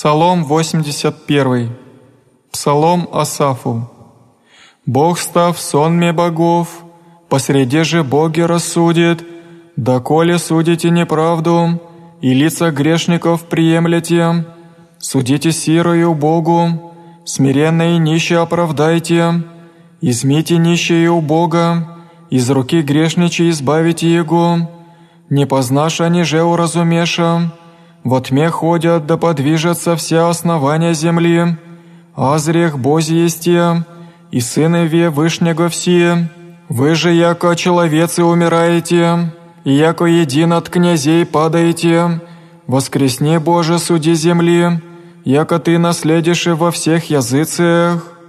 Псалом 81. Псалом Асафу. «Бог, став сонме богов, посреди же боги рассудит, доколе судите неправду, и лица грешников приемлете, судите сирою Богу, смиренно и нище оправдайте, измите нищие у Бога, из руки грешничей избавите Его, не познашь они же уразумеша, во тьме ходят да подвижатся все основания земли, азрех Бози есте, и сынове Вышнего все. Вы же, яко человецы, умираете, и яко един от князей падаете. Воскресни, Боже, суди земли, яко Ты наследишь во всех языцах.